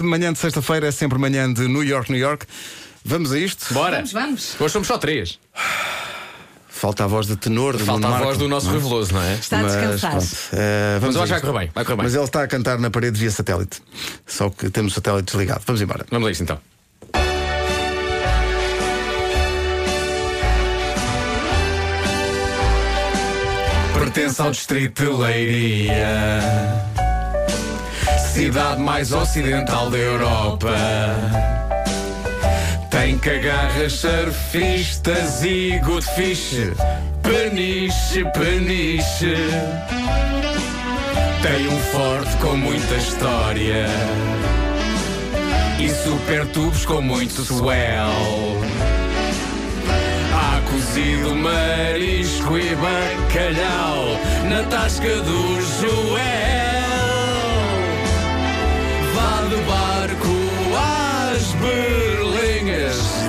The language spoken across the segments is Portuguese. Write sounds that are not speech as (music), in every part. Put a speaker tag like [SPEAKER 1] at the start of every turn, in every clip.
[SPEAKER 1] Manhã de sexta-feira é sempre manhã de New York, New York. Vamos a isto?
[SPEAKER 2] Bora.
[SPEAKER 3] Vamos, vamos.
[SPEAKER 2] Hoje somos só três.
[SPEAKER 1] Falta a voz de tenor de
[SPEAKER 2] Falta
[SPEAKER 1] Nuno
[SPEAKER 2] a voz do nosso reveloso, não é?
[SPEAKER 3] Está a
[SPEAKER 1] Mas,
[SPEAKER 3] descansar.
[SPEAKER 1] pronto, eh,
[SPEAKER 2] Mas
[SPEAKER 1] vamos
[SPEAKER 2] eu
[SPEAKER 1] a
[SPEAKER 2] acho que vai
[SPEAKER 1] isto.
[SPEAKER 2] correr bem. Vai correr bem.
[SPEAKER 1] Mas ele está a cantar na parede via satélite. Só que temos o satélite desligado. Vamos embora.
[SPEAKER 2] Vamos a isto então. Pertence ao distrito de Leiria, cidade mais ocidental da Europa. Tem cagarras surfistas e good fish, peniche, peniche. Tem um forte com muita história e super tubos com muito swell. Há cozido marisco e bacalhau na tasca do Joel.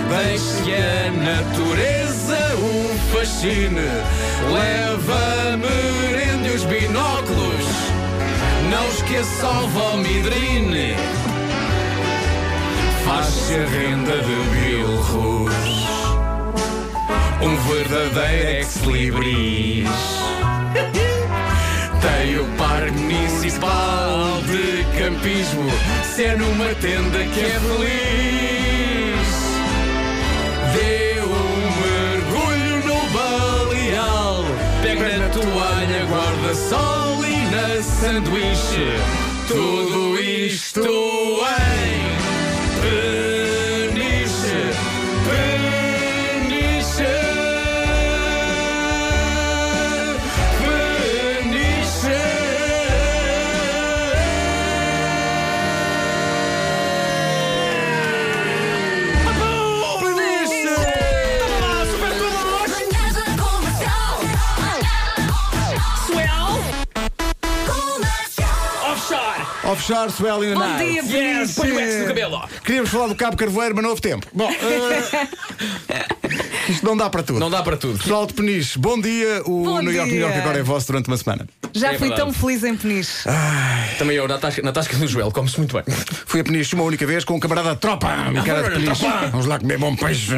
[SPEAKER 2] Deixe a natureza o fascine. Leva merende os binóculos, não esqueça o Valmidrine. Faz-se a renda de bilros um verdadeiro ex-libris. Tem o Parque Municipal de Campismo, se é numa tenda que é feliz. Guarda-sol e na sanduíche. Tudo isto em
[SPEAKER 1] Offshore! Swell in the
[SPEAKER 3] Bom
[SPEAKER 1] Night.
[SPEAKER 3] dia,
[SPEAKER 2] Yes! Põe o ex no cabelo!
[SPEAKER 1] Queríamos falar do Cabo Carvoeiro, mas não houve tempo. Bom, eh, (laughs) isto não dá para tudo.
[SPEAKER 2] Não dá para tudo.
[SPEAKER 1] Pessoal de Peniche, bom dia. O
[SPEAKER 3] Bom
[SPEAKER 1] New York, New
[SPEAKER 3] dia.
[SPEAKER 1] York agora é vosso durante uma semana.
[SPEAKER 3] Já
[SPEAKER 2] É
[SPEAKER 3] fui
[SPEAKER 2] verdade.
[SPEAKER 3] tão feliz em Peniche.
[SPEAKER 2] Também eu, na tasca, na tasca do Joel, come-se muito bem.
[SPEAKER 1] Fui a Peniche uma única vez com um camarada de tropa. Um cara de Peniche. Vamos lá comer bom peixe.